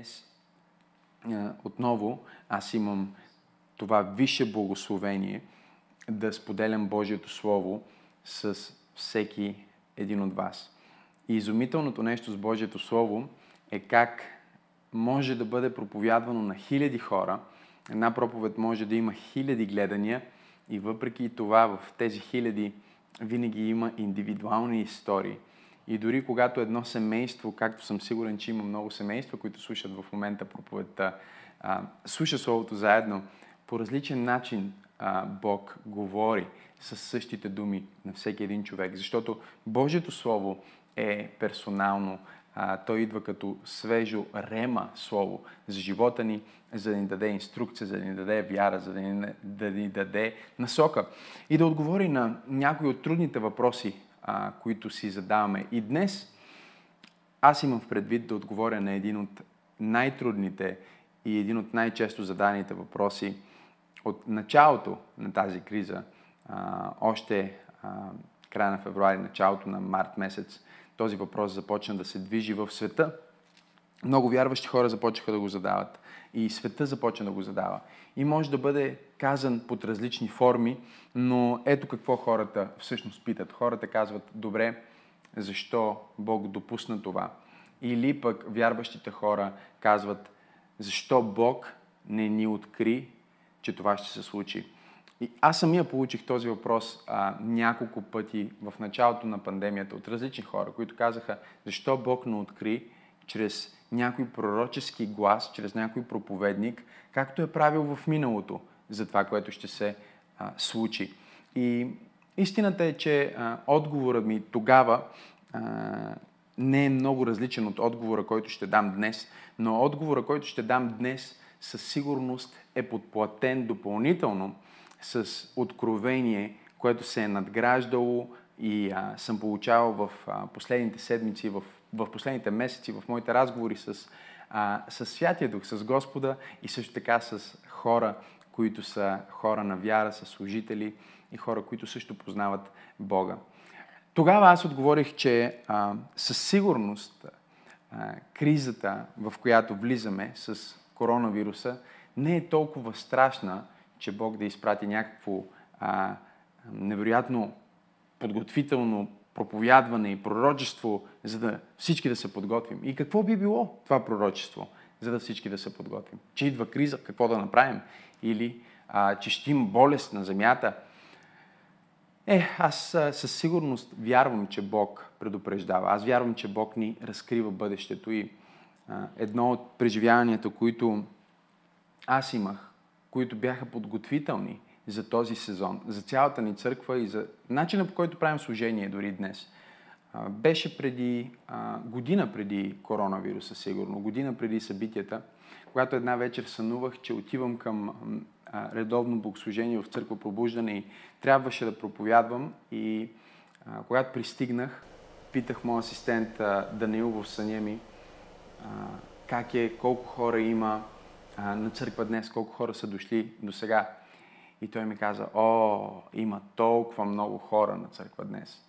днес отново аз имам това висше благословение да споделям Божието Слово с всеки един от вас. И изумителното нещо с Божието Слово е как може да бъде проповядвано на хиляди хора. Една проповед може да има хиляди гледания и въпреки това в тези хиляди винаги има индивидуални истории. И дори когато едно семейство, както съм сигурен, че има много семейства, които слушат в момента проповедта, слуша Словото заедно, по различен начин Бог говори с същите думи на всеки един човек. Защото Божието Слово е персонално. А, той идва като свежо рема Слово за живота ни, за да ни даде инструкция, за да ни даде вяра, за да ни, да ни даде насока. И да отговори на някои от трудните въпроси, а, които си задаваме. И днес аз имам в предвид да отговоря на един от най-трудните и един от най-често заданите въпроси от началото на тази криза, а, още а, края на февруари, началото на март месец, този въпрос започна да се движи в света. Много вярващи хора започнаха да го задават. И света започна да го задава. И може да бъде казан под различни форми, но ето какво хората всъщност питат. Хората казват, добре, защо Бог допусна това? Или пък вярващите хора казват, защо Бог не ни откри, че това ще се случи. И аз самия получих този въпрос а, няколко пъти в началото на пандемията от различни хора, които казаха, защо Бог не откри чрез някой пророчески глас, чрез някой проповедник, както е правил в миналото за това, което ще се а, случи. И истината е, че а, отговорът ми тогава а, не е много различен от отговора, който ще дам днес, но отговора, който ще дам днес, със сигурност е подплатен допълнително с откровение, което се е надграждало и а, съм получавал в а, последните седмици, в, в последните месеци, в моите разговори с, а, с Святия Дух, с Господа и също така с хора, които са хора на вяра, са служители и хора, които също познават Бога. Тогава аз отговорих, че а, със сигурност а, кризата, в която влизаме с коронавируса, не е толкова страшна, че Бог да изпрати някакво а, невероятно подготвително проповядване и пророчество, за да всички да се подготвим. И какво би било това пророчество, за да всички да се подготвим? Че идва криза, какво да направим? Или а, че ще има болест на земята? Е, аз със сигурност вярвам, че Бог предупреждава. Аз вярвам, че Бог ни разкрива бъдещето и а, едно от преживяванията, които аз имах, които бяха подготвителни за този сезон, за цялата ни църква и за начина по който правим служение дори днес. Беше преди година преди коронавируса, сигурно, година преди събитията, когато една вечер сънувах, че отивам към редовно богослужение в църква пробуждане и трябваше да проповядвам и когато пристигнах, питах моят асистент Даниил в съня ми как е, колко хора има, на църква днес, колко хора са дошли до сега. И той ми каза, о, има толкова много хора на църква днес.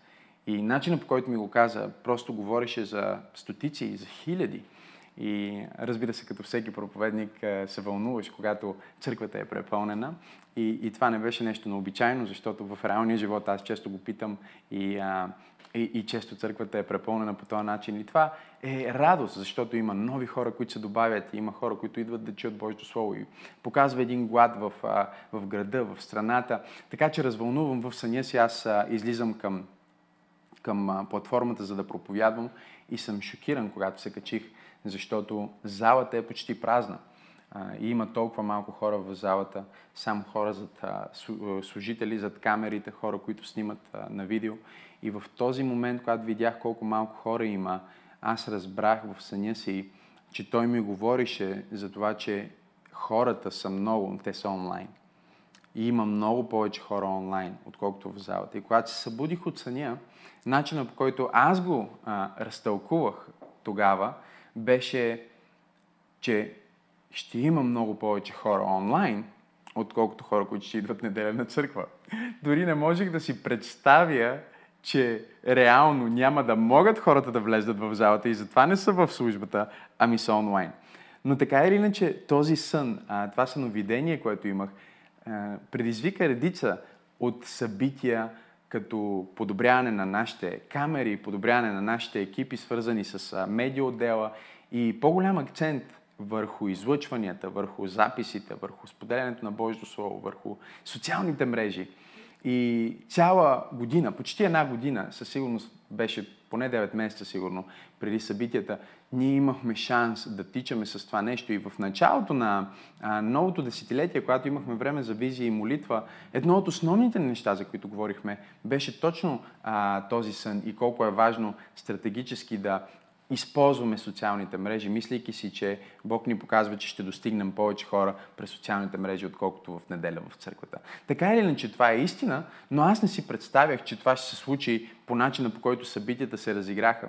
И начинът по който ми го каза, просто говореше за стотици и за хиляди. И разбира се, като всеки проповедник се вълнуваш, когато църквата е препълнена. И, и това не беше нещо необичайно, защото в реалния живот аз често го питам и, а, и, и често църквата е препълнена по този начин. И това е радост, защото има нови хора, които се добавят, и има хора, които идват да чуят Божието Слово и показва един глад в, в града, в страната. Така че развълнувам в съня си, аз излизам към, към платформата, за да проповядвам и съм шокиран, когато се качих, защото залата е почти празна. И има толкова малко хора в залата, само хора зад служители, зад камерите, хора, които снимат на видео. И в този момент, когато видях колко малко хора има, аз разбрах в съня си, че той ми говорише за това, че хората са много, те са онлайн. И има много повече хора онлайн, отколкото в залата. И когато се събудих от съня, начинът по който аз го а, разтълкувах тогава, беше, че ще има много повече хора онлайн, отколкото хора, които ще идват неделя на църква. Дори не можех да си представя че реално няма да могат хората да влезат в залата и затова не са в службата, ами са онлайн. Но така или иначе, този сън, а, това съновидение, което имах, предизвика редица от събития, като подобряване на нашите камери, подобряване на нашите екипи, свързани с медиа отдела и по-голям акцент върху излъчванията, върху записите, върху споделянето на Божието Слово, върху социалните мрежи. И цяла година, почти една година, със сигурност беше поне 9 месеца сигурно, преди събитията, ние имахме шанс да тичаме с това нещо. И в началото на а, новото десетилетие, когато имахме време за визия и молитва, едно от основните неща, за които говорихме, беше точно а, този сън и колко е важно стратегически да използваме социалните мрежи, мислейки си, че Бог ни показва, че ще достигнем повече хора през социалните мрежи, отколкото в неделя в църквата. Така или иначе, това е истина, но аз не си представях, че това ще се случи по начина, по който събитията се разиграха.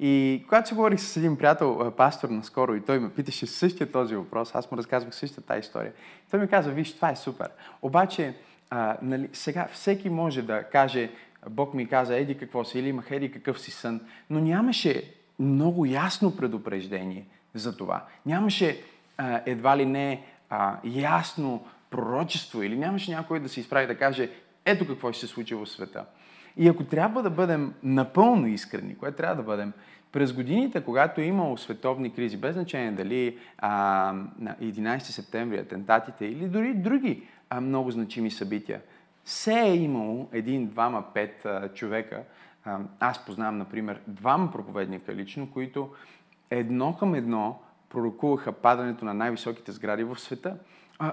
И когато се говорих с един приятел, пастор наскоро, и той ме питаше същия този въпрос, аз му разказвах същата тази история. Той ми каза, виж, това е супер. Обаче, а, нали, сега всеки може да каже, Бог ми каза, еди какво си, или имах еди какъв си сън, но нямаше много ясно предупреждение за това. Нямаше а, едва ли не а, ясно пророчество или нямаше някой да се изправи да каже ето какво ще се случи в света. И ако трябва да бъдем напълно искрени, което трябва да бъдем, през годините, когато е имало световни кризи, без значение дали а, на 11 септември атентатите или дори други а, много значими събития, все е имало един, двама, пет а, човека, аз познавам, например, двама проповедника лично, които едно към едно пророкуваха падането на най-високите сгради в света. А,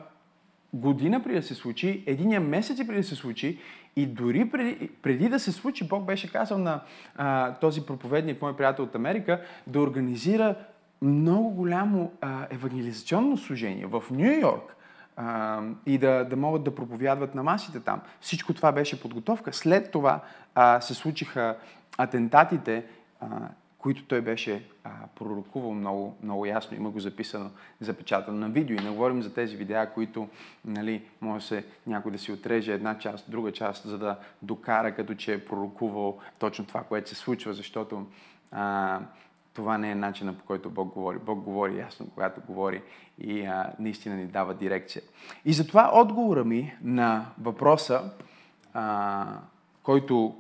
година преди да се случи, единия месец преди да се случи и дори преди, преди да се случи, Бог беше казал на а, този проповедник, мой приятел от Америка, да организира много голямо а, евангелизационно служение в Нью Йорк и да, да могат да проповядват на масите там. Всичко това беше подготовка. След това а, се случиха атентатите, а, които той беше а, пророкувал много, много ясно. Има го записано, запечатано на видео. И не говорим за тези видеа, които нали, може се някой да си отреже една част, друга част, за да докара като че е пророкувал точно това, което се случва, защото а, това не е начина по който Бог говори. Бог говори ясно, когато говори и а, наистина ни дава дирекция. И затова отговора ми на въпроса, а, който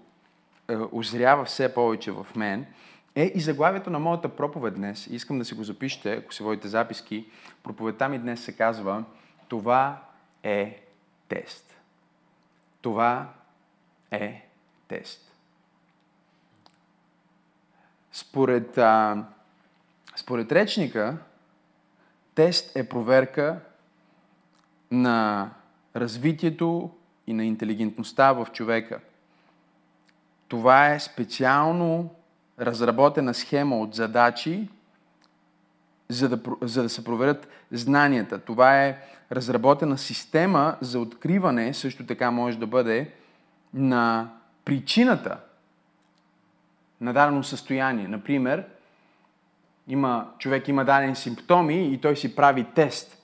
е, озрява все повече в мен, е и заглавието на моята проповед днес. Искам да си го запишете, ако си водите записки. Проповедта ми днес се казва Това е тест. Това е тест. Според, а, според речника, тест е проверка на развитието и на интелигентността в човека. Това е специално разработена схема от задачи, за да, за да се проверят знанията. Това е разработена система за откриване, също така може да бъде, на причината на дадено състояние. Например, има, човек има дадени симптоми и той си прави тест.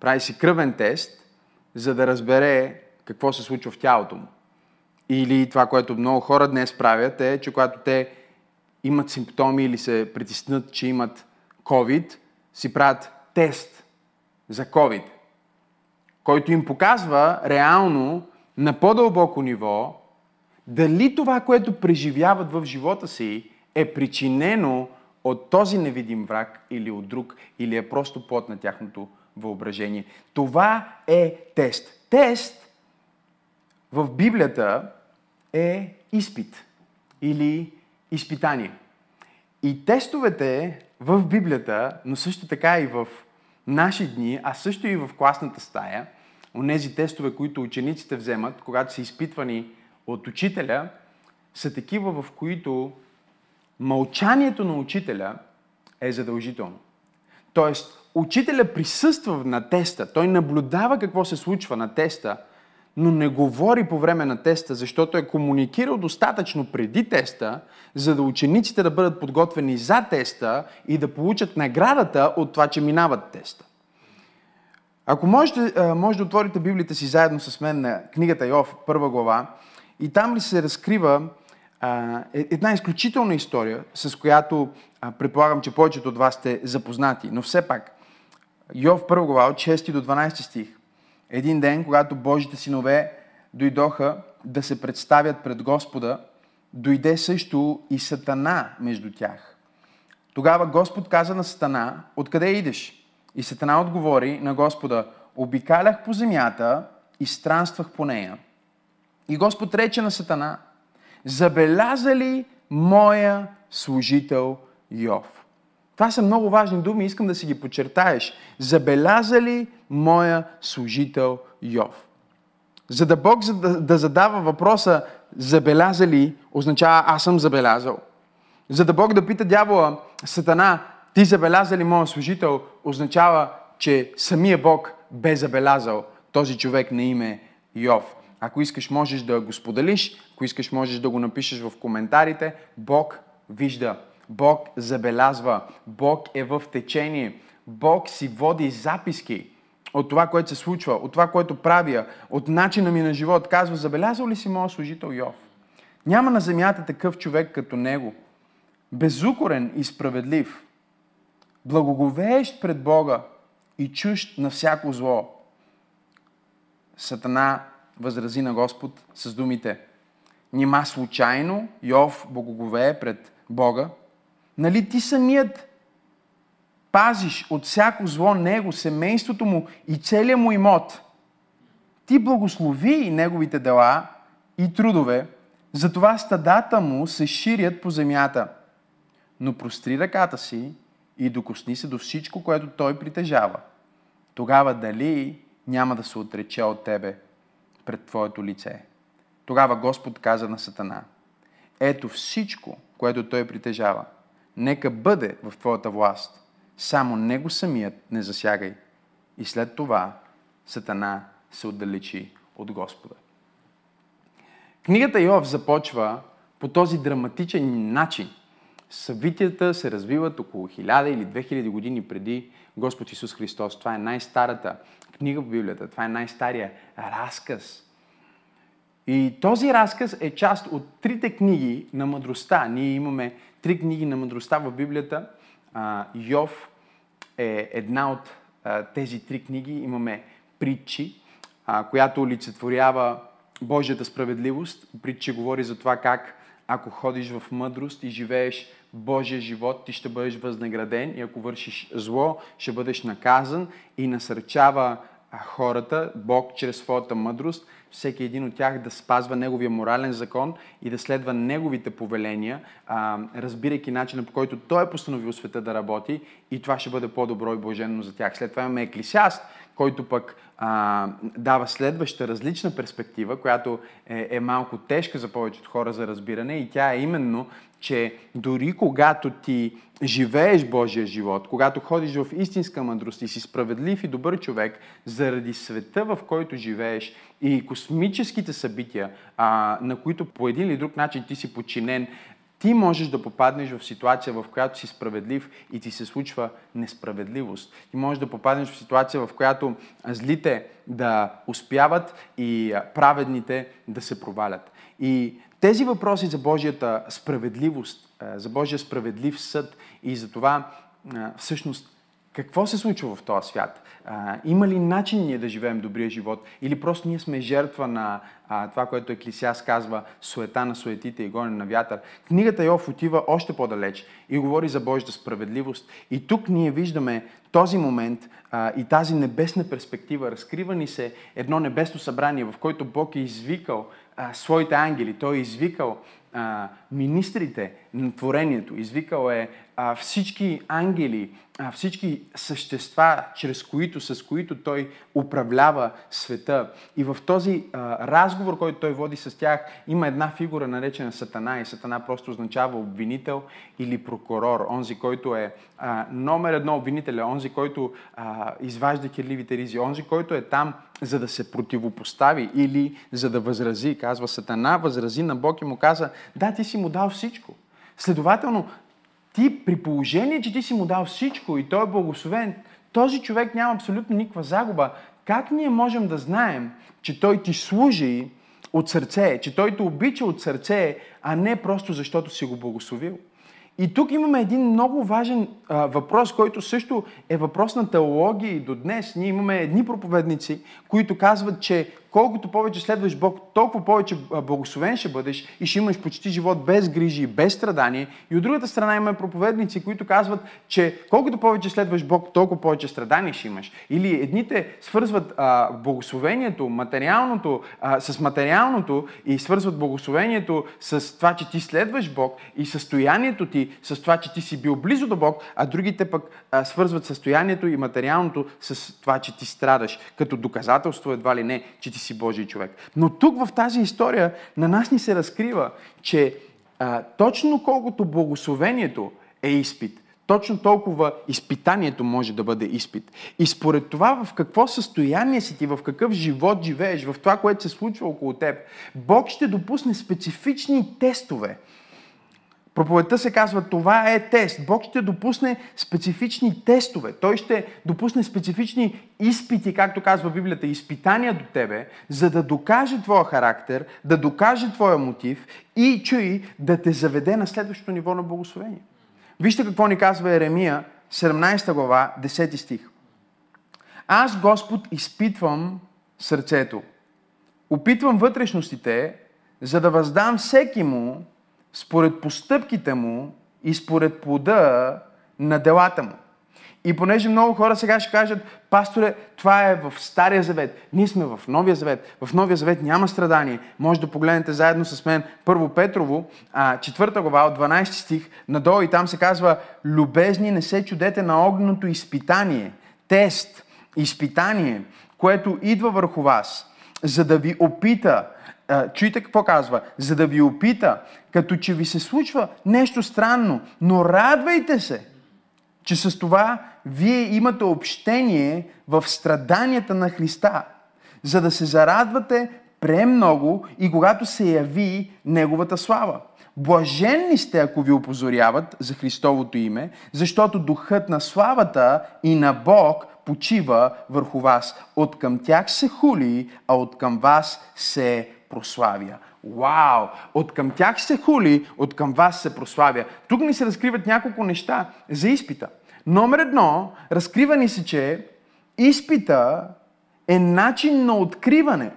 Прави си кръвен тест, за да разбере какво се случва в тялото му. Или това, което много хора днес правят е, че когато те имат симптоми или се притеснат, че имат COVID, си правят тест за COVID, който им показва реално на по-дълбоко ниво дали това, което преживяват в живота си, е причинено от този невидим враг или от друг, или е просто плод на тяхното въображение. Това е тест. Тест в Библията е изпит или изпитание. И тестовете в Библията, но също така и в наши дни, а също и в класната стая, онези тестове, които учениците вземат, когато са изпитвани от учителя са такива, в които мълчанието на учителя е задължително. Тоест, учителя присъства на теста, той наблюдава какво се случва на теста, но не говори по време на теста, защото е комуникирал достатъчно преди теста, за да учениците да бъдат подготвени за теста и да получат наградата от това, че минават теста. Ако можете, може да отворите Библията си заедно с мен на книгата Йов, първа глава, и там ли се разкрива а, е една изключителна история, с която а, предполагам, че повечето от вас сте запознати. Но все пак, Йов 1 глава от 6 до 12 стих. Един ден, когато Божите синове дойдоха да се представят пред Господа, дойде също и Сатана между тях. Тогава Господ каза на Сатана, откъде идеш? И Сатана отговори на Господа, обикалях по земята и странствах по нея. И Господ рече на Сатана, забеляза ли моя служител Йов? Това са много важни думи, искам да си ги подчертаеш. Забеляза ли моя служител Йов? За да Бог за да, да задава въпроса забеляза ли, означава аз съм забелязал. За да Бог да пита дявола, Сатана, ти забеляза ли моя служител, означава, че самия Бог бе забелязал този човек на име Йов. Ако искаш, можеш да го споделиш, ако искаш, можеш да го напишеш в коментарите. Бог вижда, Бог забелязва, Бог е в течение, Бог си води записки от това, което се случва, от това, което правя, от начина ми на живот. Казва, забелязал ли си моят служител Йов? Няма на земята такъв човек като него. Безукорен и справедлив. Благоговеещ пред Бога и чужд на всяко зло. Сатана възрази на Господ с думите Нима случайно Йов благоговее пред Бога? Нали ти самият пазиш от всяко зло него, семейството му и целият му имот. Ти благослови неговите дела и трудове, затова стадата му се ширят по земята. Но простри ръката си и докосни се до всичко, което той притежава. Тогава дали няма да се отрече от тебе пред твоето лице. Тогава Господ каза на Сатана, ето всичко, което той притежава, нека бъде в твоята власт само него самият не засягай. И след това Сатана се отдалечи от Господа. Книгата Йов започва по този драматичен начин. Събитията се развиват около 1000 или 2000 години преди Господ Исус Христос. Това е най-старата книга в Библията. Това е най-стария разказ. И този разказ е част от трите книги на мъдростта. Ние имаме три книги на мъдростта в Библията Йов е една от тези три книги. Имаме притчи, която олицетворява Божията справедливост. Притчи говори за това как ако ходиш в мъдрост и живееш Божия живот, ти ще бъдеш възнаграден и ако вършиш зло, ще бъдеш наказан и насърчава хората, Бог чрез своята мъдрост, всеки един от тях да спазва неговия морален закон и да следва неговите повеления, а, разбирайки начина по който той е постановил света да работи и това ще бъде по-добро и блаженно за тях. След това имаме Еклисиаст, който пък а, дава следваща различна перспектива, която е, е малко тежка за повечето хора за разбиране. И тя е именно, че дори когато ти живееш Божия живот, когато ходиш в истинска мъдрост и си справедлив и добър човек, заради света, в който живееш и космическите събития, а, на които по един или друг начин ти си подчинен, ти можеш да попаднеш в ситуация, в която си справедлив и ти се случва несправедливост. Ти можеш да попаднеш в ситуация, в която злите да успяват и праведните да се провалят. И тези въпроси за Божията справедливост, за Божия справедлив съд и за това всъщност какво се случва в този свят? А, има ли начин ние да живеем добрия живот? Или просто ние сме жертва на а, това, което Еклисиас казва, суета на суетите и гоне на вятър? Книгата Йов отива още по-далеч и говори за Божията справедливост. И тук ние виждаме този момент а, и тази небесна перспектива. Разкрива ни се едно небесно събрание, в което Бог е извикал а, своите ангели. Той е извикал а, министрите творението. Извикал е а, всички ангели, а, всички същества, чрез които, с които той управлява света. И в този а, разговор, който той води с тях, има една фигура наречена Сатана. И Сатана просто означава обвинител или прокурор. Онзи, който е а, номер едно обвинител, е онзи, който а, изважда кирливите ризи, онзи, който е там за да се противопостави или за да възрази. Казва Сатана, възрази на Бог и му каза, да, ти си му дал всичко. Следователно, ти при положение, че ти си му дал всичко и той е благословен, този човек няма абсолютно никаква загуба. Как ние можем да знаем, че той ти служи от сърце, че Той те обича от сърце, а не просто защото си го благословил. И тук имаме един много важен а, въпрос, който също е въпрос на теология и до днес. Ние имаме едни проповедници, които казват, че колкото повече следваш Бог, толкова повече благословен ще бъдеш и ще имаш почти живот без грижи, без страдание. И от другата страна имаме проповедници, които казват, че колкото повече следваш Бог, толкова повече страдание ще имаш. Или едните свързват а, благословението, материалното, а, с материалното и свързват благословението с това, че ти следваш Бог и състоянието ти с това, че ти си бил близо до Бог, а другите пък а, свързват състоянието и материалното с това, че ти страдаш, като доказателство едва ли не, че ти си Божий човек. Но тук в тази история на нас ни се разкрива, че а, точно колкото благословението е изпит, точно толкова изпитанието може да бъде изпит. И според това в какво състояние си ти, в какъв живот живееш, в това, което се случва около теб, Бог ще допусне специфични тестове, Проповедта се казва, това е тест. Бог ще допусне специфични тестове. Той ще допусне специфични изпити, както казва Библията, изпитания до тебе, за да докаже твоя характер, да докаже твоя мотив и чуй да те заведе на следващото ниво на благословение. Вижте какво ни казва Еремия, 17 глава, 10 стих. Аз, Господ, изпитвам сърцето. Опитвам вътрешностите, за да въздам всеки му според постъпките му и според плода на делата му. И понеже много хора сега ще кажат, пасторе, това е в Стария завет, ние сме в Новия завет, в Новия завет няма страдание. Може да погледнете заедно с мен Първо Петрово, четвърта глава от 12 стих, надолу и там се казва, любезни не се чудете на огненото изпитание, тест, изпитание, което идва върху вас, за да ви опита, чуйте какво казва, за да ви опита, като че ви се случва нещо странно, но радвайте се, че с това вие имате общение в страданията на Христа, за да се зарадвате премного и когато се яви Неговата слава. Блаженни сте, ако ви опозоряват за Христовото име, защото духът на славата и на Бог почива върху вас. От към тях се хули, а от към вас се прославя. Вау! От към тях се хули, от към вас се прославя. Тук ни се разкриват няколко неща за изпита. Номер едно, разкрива ни се, че изпита е начин на откриване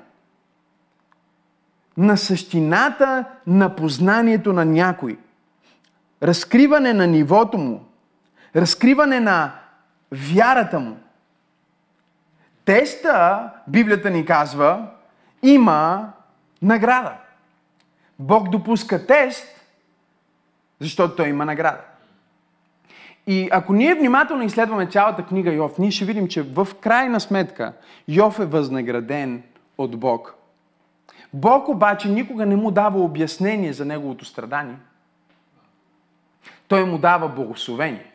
на същината на познанието на някой. Разкриване на нивото му. Разкриване на вярата му. Теста, Библията ни казва, има награда. Бог допуска тест, защото той има награда. И ако ние внимателно изследваме цялата книга Йов, ние ще видим, че в крайна сметка Йов е възнаграден от Бог. Бог обаче никога не му дава обяснение за неговото страдание. Той му дава благословение.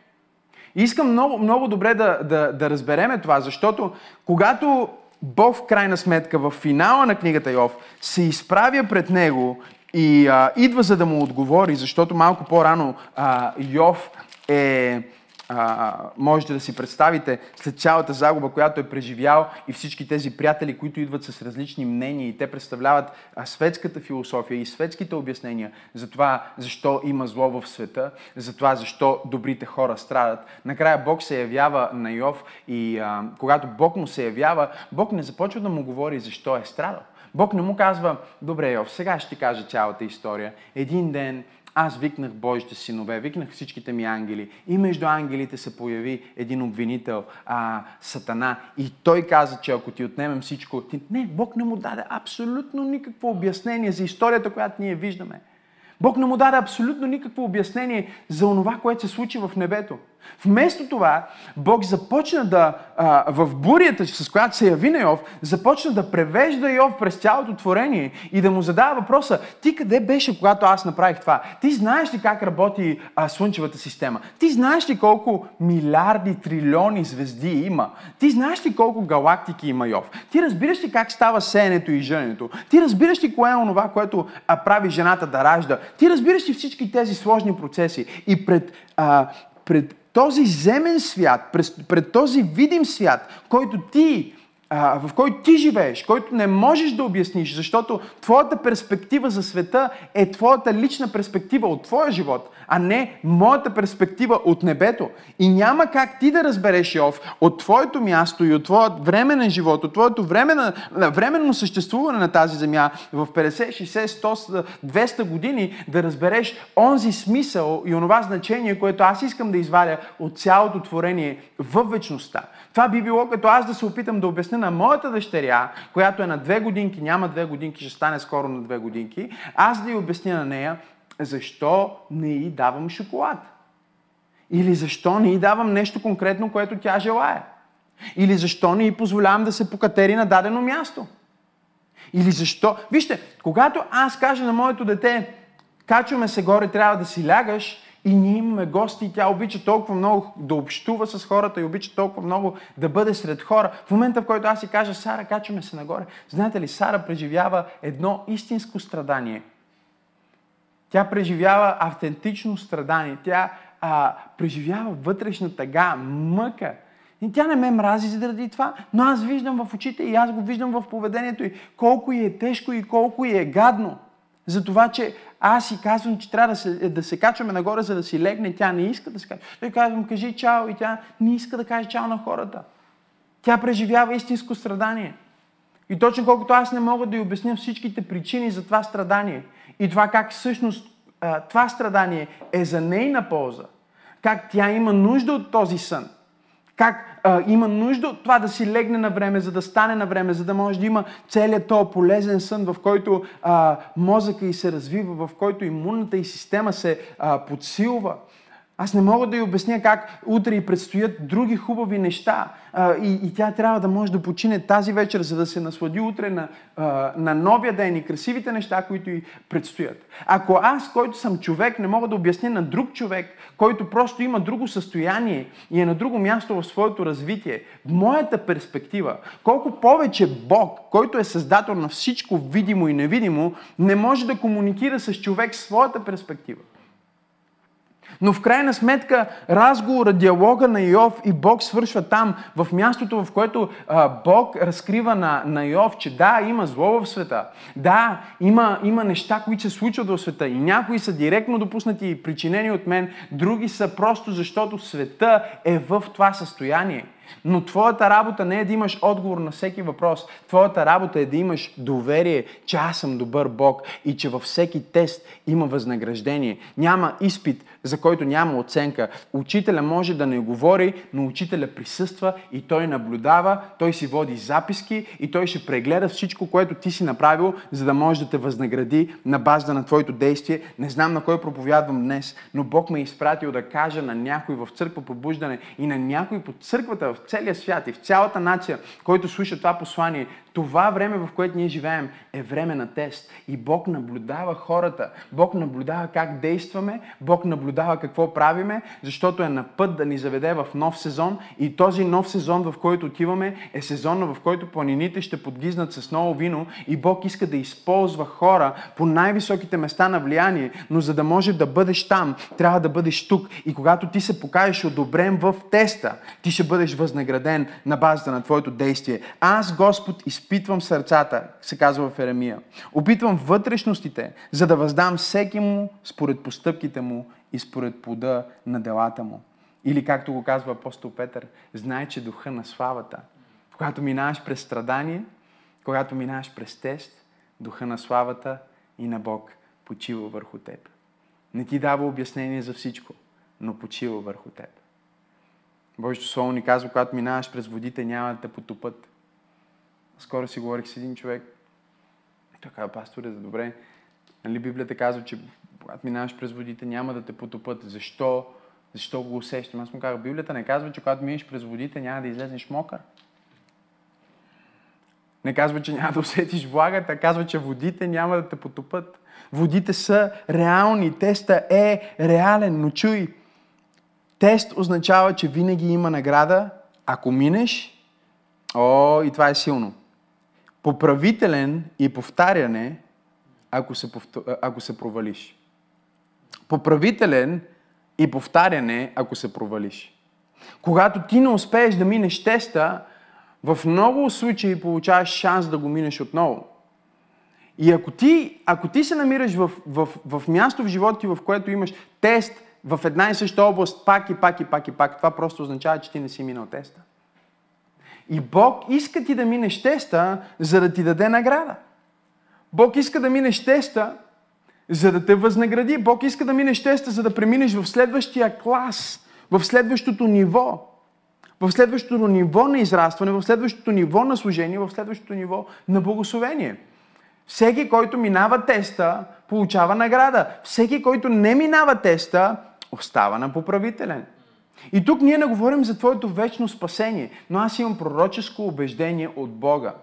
И искам много, много добре да, да, да разбереме това, защото когато Бог в крайна сметка в финала на книгата Йов се изправя пред него и а, идва за да му отговори, защото малко по-рано а, Йов е а, можете да си представите след цялата загуба, която е преживял и всички тези приятели, които идват с различни мнения и те представляват светската философия и светските обяснения за това защо има зло в света, за това защо добрите хора страдат. Накрая Бог се явява на Йов и а, когато Бог му се явява, Бог не започва да му говори защо е страдал. Бог не му казва, добре Йов, сега ще ти кажа цялата история. Един ден аз викнах Божите синове, викнах всичките ми ангели и между ангелите се появи един обвинител, а, Сатана. И той каза, че ако ти отнемем всичко, ти... не, Бог не му даде абсолютно никакво обяснение за историята, която ние виждаме. Бог не му даде абсолютно никакво обяснение за онова, което се случи в небето. Вместо това, Бог започна да, а, в бурята, с която се яви на Йов, започна да превежда Йов през цялото творение и да му задава въпроса, ти къде беше, когато аз направих това? Ти знаеш ли как работи а, Слънчевата система? Ти знаеш ли колко милиарди, трилиони звезди има? Ти знаеш ли колко галактики има Йов? Ти разбираш ли как става сеенето и жънето? Ти разбираш ли кое е онова, което а, прави жената да ражда? Ти разбираш ли всички тези сложни процеси? И пред, а, пред този земен свят, пред, този видим свят, който ти а, в който ти живееш, който не можеш да обясниш, защото твоята перспектива за света е твоята лична перспектива от твоя живот, а не моята перспектива от небето. И няма как ти да разбереш, Йов, от твоето място и от твоят временен живот, от твоето временно, временно съществуване на тази земя в 50, 60, 100, 200 години, да разбереш онзи смисъл и онова значение, което аз искам да извадя от цялото творение в вечността. Това би било като аз да се опитам да обясня на моята дъщеря, която е на две годинки, няма две годинки, ще стане скоро на две годинки, аз да й обясня на нея защо не й давам шоколад. Или защо не й давам нещо конкретно, което тя желая. Или защо не й позволявам да се покатери на дадено място. Или защо... Вижте, когато аз кажа на моето дете, качваме се горе, трябва да си лягаш, и ние имаме гости и тя обича толкова много да общува с хората и обича толкова много да бъде сред хора. В момента, в който аз си кажа, Сара, качваме се нагоре. Знаете ли, Сара преживява едно истинско страдание. Тя преживява автентично страдание. Тя а, преживява вътрешна тъга, мъка. И тя не ме мрази заради това, но аз виждам в очите и аз го виждам в поведението и колко и е тежко и колко и е гадно. За това, че аз си казвам, че трябва да се, да се качваме нагоре, за да си легне. Тя не иска да се качва. Той казвам, кажи чао и тя не иска да каже чао на хората. Тя преживява истинско страдание. И точно колкото аз не мога да й обясня всичките причини за това страдание и това как всъщност това страдание е за нейна полза, как тя има нужда от този сън, как а, има нужда от това да си легне на време, за да стане на време, за да може да има целият този полезен сън, в който а, мозъка и се развива, в който имунната и система се а, подсилва. Аз не мога да й обясня как утре и предстоят други хубави неща а, и, и тя трябва да може да почине тази вечер, за да се наслади утре на, а, на новия ден и красивите неща, които й предстоят. Ако аз, който съм човек, не мога да обясня на друг човек, който просто има друго състояние и е на друго място в своето развитие, в моята перспектива, колко повече Бог, който е създател на всичко видимо и невидимо, не може да комуникира с човек своята перспектива. Но в крайна сметка разговора, диалога на Йов и Бог свършва там, в мястото, в което а, Бог разкрива на, на Йов, че да, има зло в света. Да, има, има неща, които се случват в света. И някои са директно допуснати и причинени от мен, други са просто защото света е в това състояние. Но твоята работа не е да имаш отговор на всеки въпрос. Твоята работа е да имаш доверие, че аз съм добър Бог и че във всеки тест има възнаграждение. Няма изпит, за който няма оценка. Учителя може да не говори, но учителя присъства и той наблюдава, той си води записки и той ще прегледа всичко, което ти си направил, за да може да те възнагради на база на твоето действие. Не знам на кой проповядвам днес, но Бог ме е изпратил да кажа на някой в църква пробуждане и на някой по църквата в целия свят и в цялата нация, който слуша това послание, това време, в което ние живеем, е време на тест. И Бог наблюдава хората. Бог наблюдава как действаме. Бог наблюдава какво правиме, защото е на път да ни заведе в нов сезон. И този нов сезон, в който отиваме, е сезона, в който планините ще подгизнат с ново вино. И Бог иска да използва хора по най-високите места на влияние. Но за да може да бъдеш там, трябва да бъдеш тук. И когато ти се покажеш одобрен в теста, ти ще бъдеш възнаграден на базата на твоето действие. Аз, Господ, изпитвам сърцата, се казва в Еремия. Опитвам вътрешностите, за да въздам всеки му според постъпките му и според плода на делата му. Или както го казва апостол Петър, знай, че духа на славата, когато минаваш през страдание, когато минаваш през тест, духа на славата и на Бог почива върху теб. Не ти дава обяснение за всичко, но почива върху теб. Божието Слово ни казва, когато минаваш през водите, няма да те потопат. Скоро си говорих с един човек. Той казва, пасторе, добре. Нали Библията казва, че когато минаваш през водите, няма да те потопат. Защо? Защо го усещам? Аз му казах, Библията не казва, че когато минеш през водите, няма да излезеш мокър. Не казва, че няма да усетиш влагата, казва, че водите няма да те потопат. Водите са реални, теста е реален, но чуй, тест означава, че винаги има награда, ако минеш, о, и това е силно поправителен и повтаряне, ако се, повтор... ако се провалиш. Поправителен и повтаряне, ако се провалиш. Когато ти не успееш да минеш теста, в много случаи получаваш шанс да го минеш отново. И ако ти, ако ти се намираш в, в, в място в живота ти, в което имаш тест в една и съща област, пак и пак и пак и пак, това просто означава, че ти не си минал теста. И Бог иска ти да минеш теста, за да ти даде награда. Бог иска да минеш теста, за да те възнагради. Бог иска да минеш теста, за да преминеш в следващия клас, в следващото ниво. В следващото ниво на израстване, в следващото ниво на служение, в следващото ниво на благословение. Всеки, който минава теста, получава награда. Всеки, който не минава теста, остава на поправителен. И тук ние не говорим за твоето вечно спасение, но аз имам пророческо убеждение от Бога,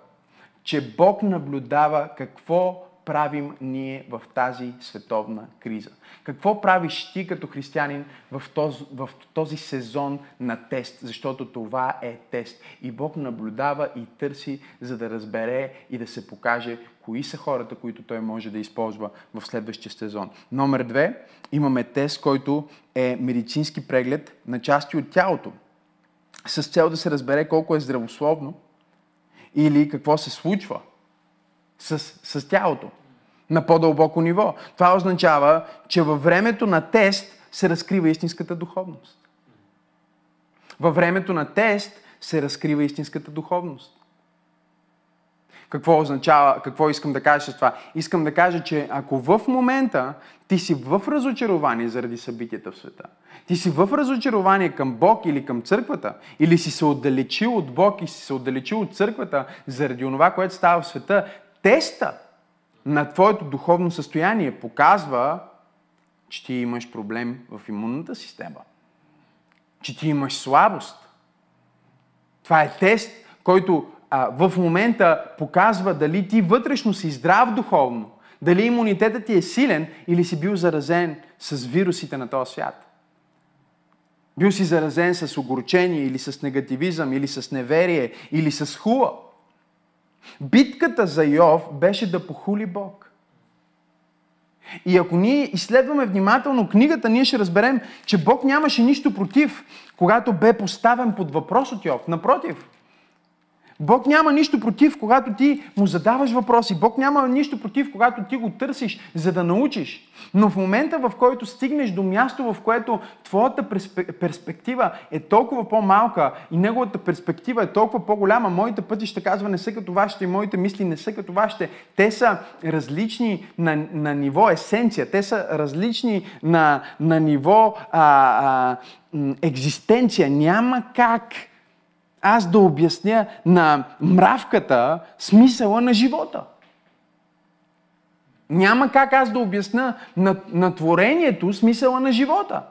че Бог наблюдава какво правим ние в тази световна криза? Какво правиш ти като християнин в този, в този сезон на тест? Защото това е тест. И Бог наблюдава и търси, за да разбере и да се покаже кои са хората, които той може да използва в следващия сезон. Номер две, имаме тест, който е медицински преглед на части от тялото. С цел да се разбере колко е здравословно или какво се случва с, с тялото на по-дълбоко ниво. Това означава, че във времето на тест се разкрива истинската духовност. Във времето на тест се разкрива истинската духовност. Какво означава, какво искам да кажа с това? Искам да кажа, че ако в момента ти си в разочарование заради събитията в света, ти си в разочарование към Бог или към църквата, или си се отдалечил от Бог и си се отдалечил от църквата заради онова, което става в света, теста на твоето духовно състояние показва, че ти имаш проблем в имунната система. Че ти имаш слабост. Това е тест, който а, в момента показва дали ти вътрешно си здрав духовно, дали имунитетът ти е силен или си бил заразен с вирусите на този свят. Бил си заразен с огорчение или с негативизъм, или с неверие, или с хула. Битката за Йов беше да похули Бог. И ако ние изследваме внимателно книгата, ние ще разберем, че Бог нямаше нищо против, когато бе поставен под въпрос от Йов. Напротив, Бог няма нищо против, когато ти му задаваш въпроси. Бог няма нищо против, когато ти го търсиш, за да научиш. Но в момента, в който стигнеш до място, в което твоята перспектива е толкова по-малка и неговата перспектива е толкова по-голяма, моите пътища, казва, не са като вашите и моите мисли не са като вашите. Те са различни на, на ниво есенция, те са различни на, на ниво а, а, екзистенция. Няма как аз да обясня на мравката смисъла на живота. Няма как аз да обясня на, на творението смисъла на живота.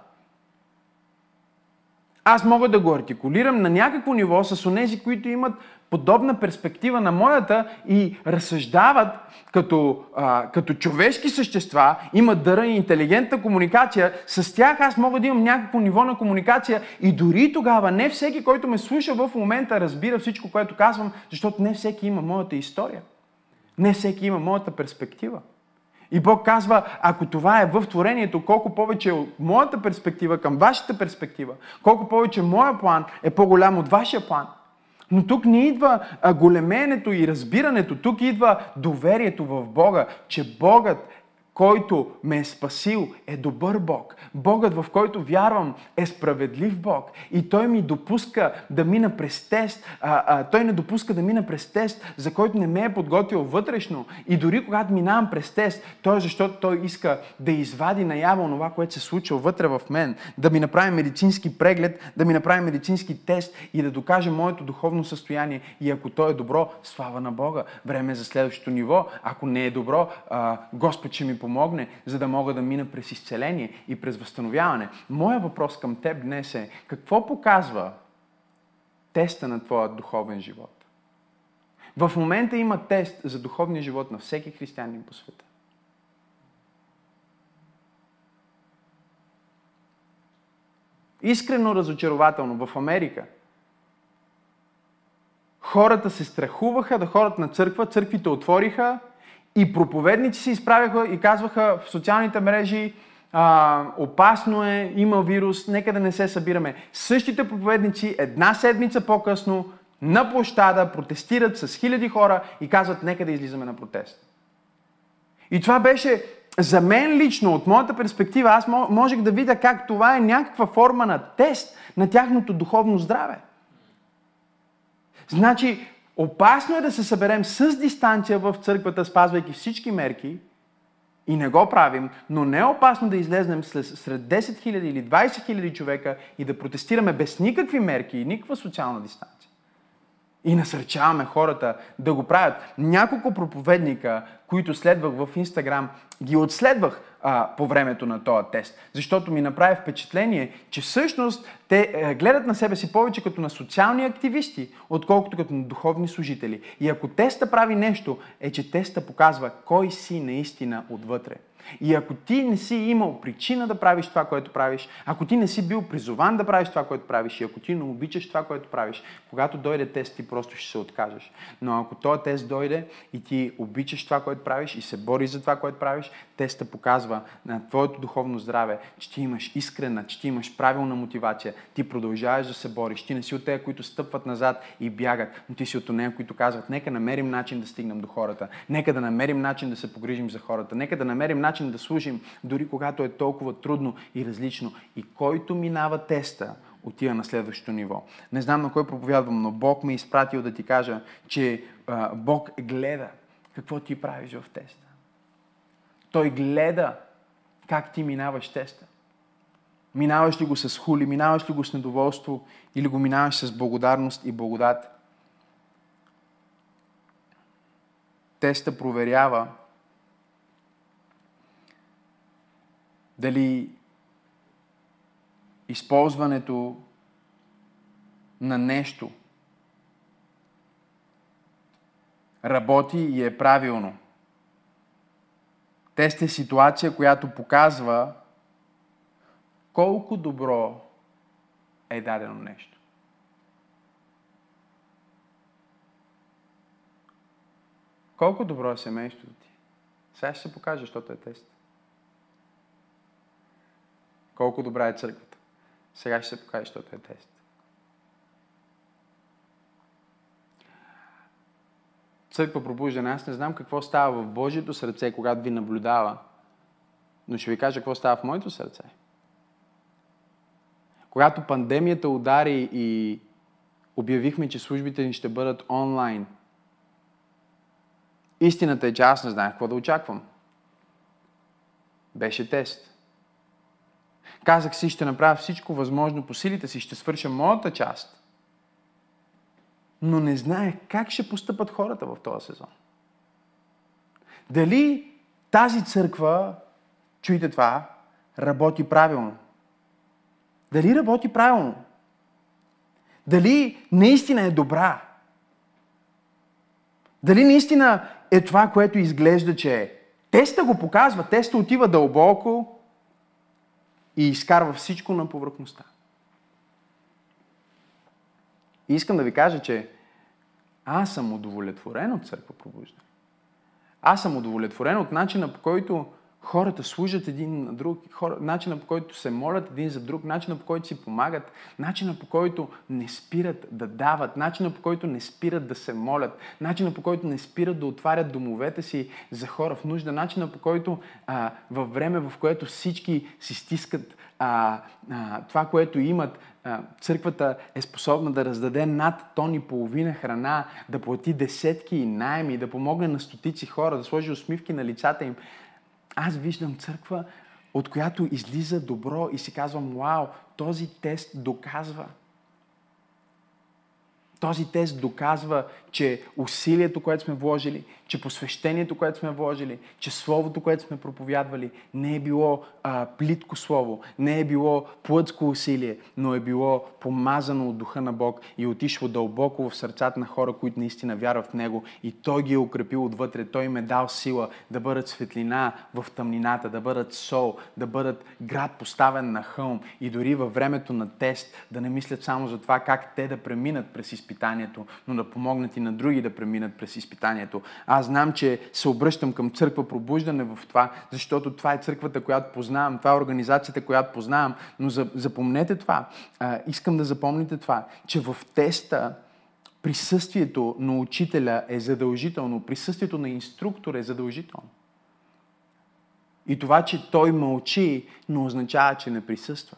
Аз мога да го артикулирам на някакво ниво с онези, които имат подобна перспектива на моята и разсъждават като, а, като човешки същества, имат дъра и интелигентна комуникация, с тях аз мога да имам някакво ниво на комуникация и дори тогава не всеки, който ме слуша в момента, разбира всичко, което казвам, защото не всеки има моята история. Не всеки има моята перспектива. И Бог казва, ако това е в творението, колко повече от моята перспектива към вашата перспектива, колко повече моя план е по-голям от вашия план. Но тук не идва големенето и разбирането, тук идва доверието в Бога, че Богът който ме е спасил, е добър Бог. Богът, в който вярвам, е справедлив Бог. И Той ми допуска да мина през тест. А, а, той не допуска да мина през тест, за който не ме е подготвил вътрешно. И дори когато минавам през тест, Той е защото Той иска да извади наяво това, което се случва вътре в мен. Да ми направи медицински преглед, да ми направи медицински тест и да докаже моето духовно състояние. И ако То е добро, слава на Бога. Време е за следващото ниво. Ако не е добро, а, Господ ще ми помогне, за да мога да мина през изцеление и през възстановяване. Моя въпрос към теб днес е, какво показва теста на твоя духовен живот? В момента има тест за духовния живот на всеки християнин по света. Искрено разочарователно в Америка хората се страхуваха да ходят на църква, църквите отвориха, и проповедници се изправяха и казваха в социалните мрежи, а, опасно е, има вирус, нека да не се събираме. Същите проповедници една седмица по-късно на площада, протестират с хиляди хора и казват, нека да излизаме на протест. И това беше за мен лично, от моята перспектива, аз можех да видя как това е някаква форма на тест на тяхното духовно здраве. Значи, опасно е да се съберем с дистанция в църквата, спазвайки всички мерки, и не го правим, но не е опасно да излезнем сред 10 000 или 20 000 човека и да протестираме без никакви мерки и никаква социална дистанция. И насърчаваме хората да го правят. Няколко проповедника, които следвах в Инстаграм, ги отследвах а, по времето на този тест. Защото ми направи впечатление, че всъщност те е, гледат на себе си повече като на социални активисти, отколкото като на духовни служители. И ако теста прави нещо, е, че теста показва кой си наистина отвътре. И ако ти не си имал причина да правиш това, което правиш, ако ти не си бил призован да правиш това, което правиш, и ако ти не обичаш това, което правиш, когато дойде тест, ти просто ще се откажеш. Но ако този тест дойде и ти обичаш това, което правиш и се бориш за това, което правиш, теста показва на твоето духовно здраве, че ти имаш искрена, че ти имаш правилна мотивация, ти продължаваш да се бориш, ти не си от тези, които стъпват назад и бягат, но ти си от нея, които казват, нека намерим начин да стигнем до хората, нека да намерим начин да се погрижим за хората, нека да намерим начин начин да служим, дори когато е толкова трудно и различно. И който минава теста, отива на следващото ниво. Не знам на кой проповядвам, но Бог ме е изпратил да ти кажа, че а, Бог гледа какво ти правиш в теста. Той гледа как ти минаваш теста. Минаваш ли го с хули, минаваш ли го с недоволство или го минаваш с благодарност и благодат. Теста проверява Дали използването на нещо работи и е правилно. Тест е ситуация, която показва колко добро е дадено нещо. Колко добро е семейството ти? Сега ще се покаже, защото е тест. Колко добра е църквата. Сега ще се покаже, защото е тест. Църква пробуждане. Аз не знам какво става в Божието сърце, когато ви наблюдава, но ще ви кажа какво става в моето сърце. Когато пандемията удари и обявихме, че службите ни ще бъдат онлайн, истината е, че аз не знаех какво да очаквам. Беше тест. Казах си, ще направя всичко възможно по силите си, ще свърша моята част. Но не знаех как ще постъпат хората в този сезон. Дали тази църква, чуйте това, работи правилно? Дали работи правилно? Дали наистина е добра? Дали наистина е това, което изглежда, че е? Теста го показва, теста отива дълбоко, и изкарва всичко на повърхността. И искам да ви кажа, че аз съм удовлетворен от църква пробуждане. Аз съм удовлетворен от начина по който хората служат един на друг, хора, начина по който се молят един за друг, начина по който си помагат, начина по който не спират да дават, начина по който не спират да се молят, начина по който не спират да отварят домовете си за хора в нужда, начина по който а, във време, в което всички си стискат а, а, това, което имат, църквата е способна да раздаде над тон и половина храна, да плати десетки и найми, да помогне на стотици хора, да сложи усмивки на лицата им. Аз виждам църква, от която излиза добро и си казвам, вау, този тест доказва – този тест доказва, че усилието, което сме вложили, че посвещението, което сме вложили, че Словото, което сме проповядвали, не е било а, плитко Слово, не е било плътско усилие, но е било помазано от Духа на Бог и отишло дълбоко в сърцата на хора, които наистина вярват в Него и Той ги е укрепил отвътре. Той им е дал сила да бъдат светлина в тъмнината, да бъдат сол, да бъдат град поставен на хълм и дори във времето на тест да не мислят само за това как те да преминат през изпитанието, но да помогнат и на други да преминат през изпитанието. Аз знам, че се обръщам към църква пробуждане в това, защото това е църквата, която познавам, това е организацията, която познавам, но запомнете това, а, искам да запомните това, че в теста Присъствието на учителя е задължително, присъствието на инструктор е задължително. И това, че той мълчи, не означава, че не присъства.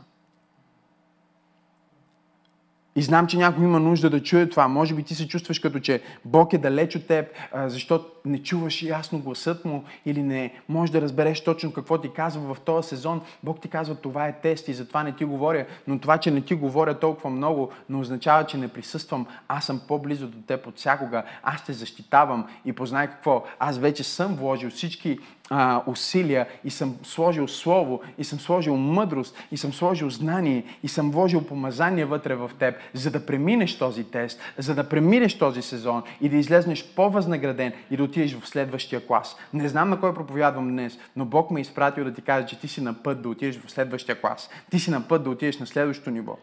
И знам, че някой има нужда да чуе това. Може би ти се чувстваш като, че Бог е далеч от теб, защото не чуваш ясно гласът му или не можеш да разбереш точно какво ти казва в този сезон. Бог ти казва, това е тест и затова не ти говоря. Но това, че не ти говоря толкова много, не означава, че не присъствам. Аз съм по-близо до теб от всякога. Аз те защитавам и познай какво. Аз вече съм вложил всички а, усилия и съм сложил слово, и съм сложил мъдрост, и съм сложил знание, и съм вложил помазание вътре в теб, за да преминеш този тест, за да преминеш този сезон и да излезнеш по-възнаграден и да отидеш в следващия клас. Не знам на кой проповядвам днес, но Бог ме е изпратил да ти каже, че ти си на път да отидеш в следващия клас. Ти си на път да отидеш на следващото ниво.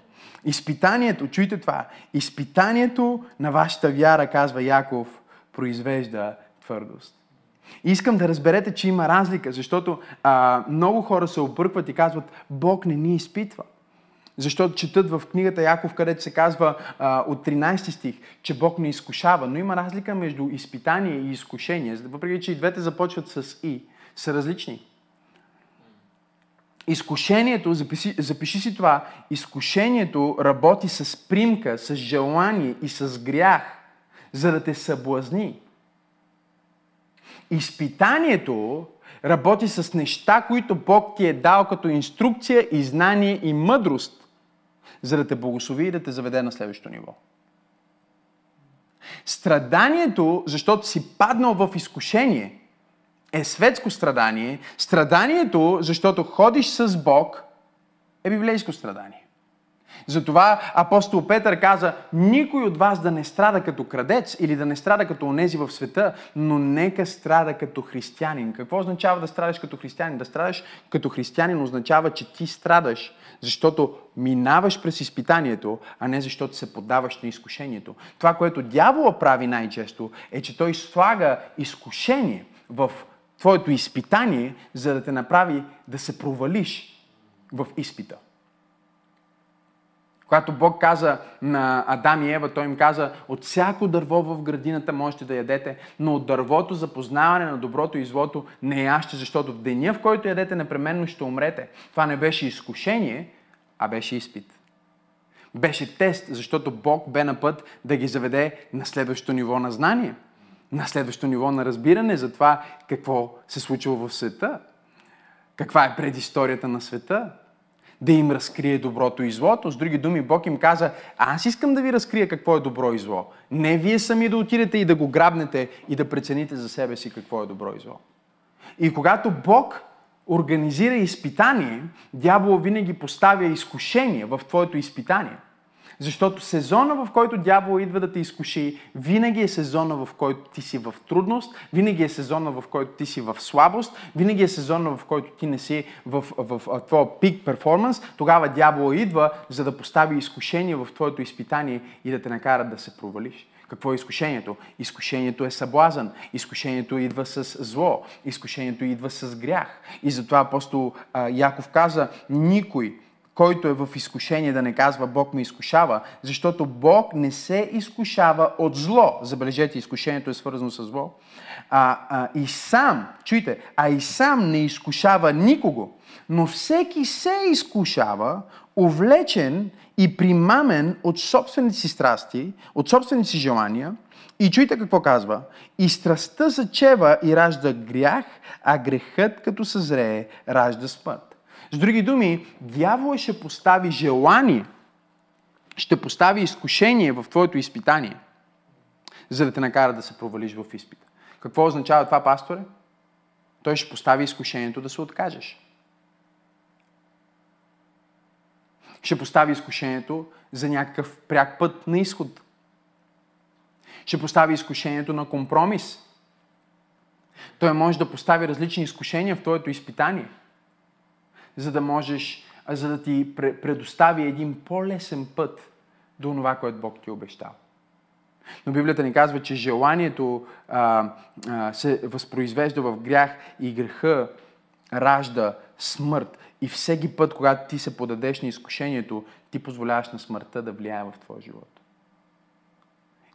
Изпитанието, чуйте това, изпитанието на вашата вяра, казва Яков, произвежда твърдост. Искам да разберете, че има разлика, защото а, много хора се объркват и казват, Бог не ни изпитва. Защото четат в книгата Яков, където се казва а, от 13 стих, че Бог не изкушава. Но има разлика между изпитание и изкушение. Въпреки, че и двете започват с И, са различни. Изкушението, запиши, запиши си това, изкушението работи с примка, с желание и с грях, за да те съблазни. Изпитанието работи с неща, които Бог ти е дал като инструкция и знание и мъдрост, за да те благослови и да те заведе на следващото ниво. Страданието, защото си паднал в изкушение, е светско страдание. Страданието, защото ходиш с Бог, е библейско страдание. Затова апостол Петър каза, никой от вас да не страда като крадец или да не страда като онези в света, но нека страда като християнин. Какво означава да страдаш като християнин? Да страдаш като християнин означава, че ти страдаш, защото минаваш през изпитанието, а не защото се поддаваш на изкушението. Това, което дявола прави най-често, е, че той слага изкушение в твоето изпитание, за да те направи да се провалиш в изпита. Когато Бог каза на Адам и Ева, той им каза, от всяко дърво в градината можете да ядете, но от дървото за познаване на доброто и злото не яще, защото в деня, в който ядете, непременно ще умрете. Това не беше изкушение, а беше изпит. Беше тест, защото Бог бе на път да ги заведе на следващото ниво на знание, на следващото ниво на разбиране за това какво се случва в света, каква е предисторията на света, да им разкрие доброто и злото. С други думи, Бог им каза, аз искам да ви разкрия какво е добро и зло. Не вие сами да отидете и да го грабнете и да прецените за себе си какво е добро и зло. И когато Бог организира изпитание, дявол винаги поставя изкушение в твоето изпитание – защото сезона, в който дявол идва да те изкуши, винаги е сезона, в който ти си в трудност, винаги е сезона, в който ти си в слабост, винаги е сезона, в който ти не си в, в, в твоя пик перформанс. Тогава дявол идва, за да постави изкушение в твоето изпитание и да те накара да се провалиш. Какво е изкушението? Изкушението е съблазън. Изкушението идва с зло. Изкушението идва с грях. И затова апостол Яков каза, никой който е в изкушение да не казва Бог ме изкушава, защото Бог не се изкушава от зло. Забележете, изкушението е свързано с зло. А, а, и сам, чуйте, а и сам не изкушава никого, но всеки се изкушава, увлечен и примамен от собствените си страсти, от собствените си желания. И чуйте какво казва. И страстта зачева и ражда грях, а грехът като съзрее ражда смърт. С други думи, дявола ще постави желание, ще постави изкушение в твоето изпитание, за да те накара да се провалиш в изпита. Какво означава това, пасторе? Той ще постави изкушението да се откажеш. Ще постави изкушението за някакъв пряк път на изход. Ще постави изкушението на компромис. Той може да постави различни изкушения в твоето изпитание – за да можеш, за да ти предостави един по-лесен път до това, което Бог ти е обещал. Но Библията ни казва, че желанието а, а, се възпроизвежда в грях и греха ражда смърт. И всеки път, когато ти се подадеш на изкушението, ти позволяваш на смъртта да влияе в твоя живот.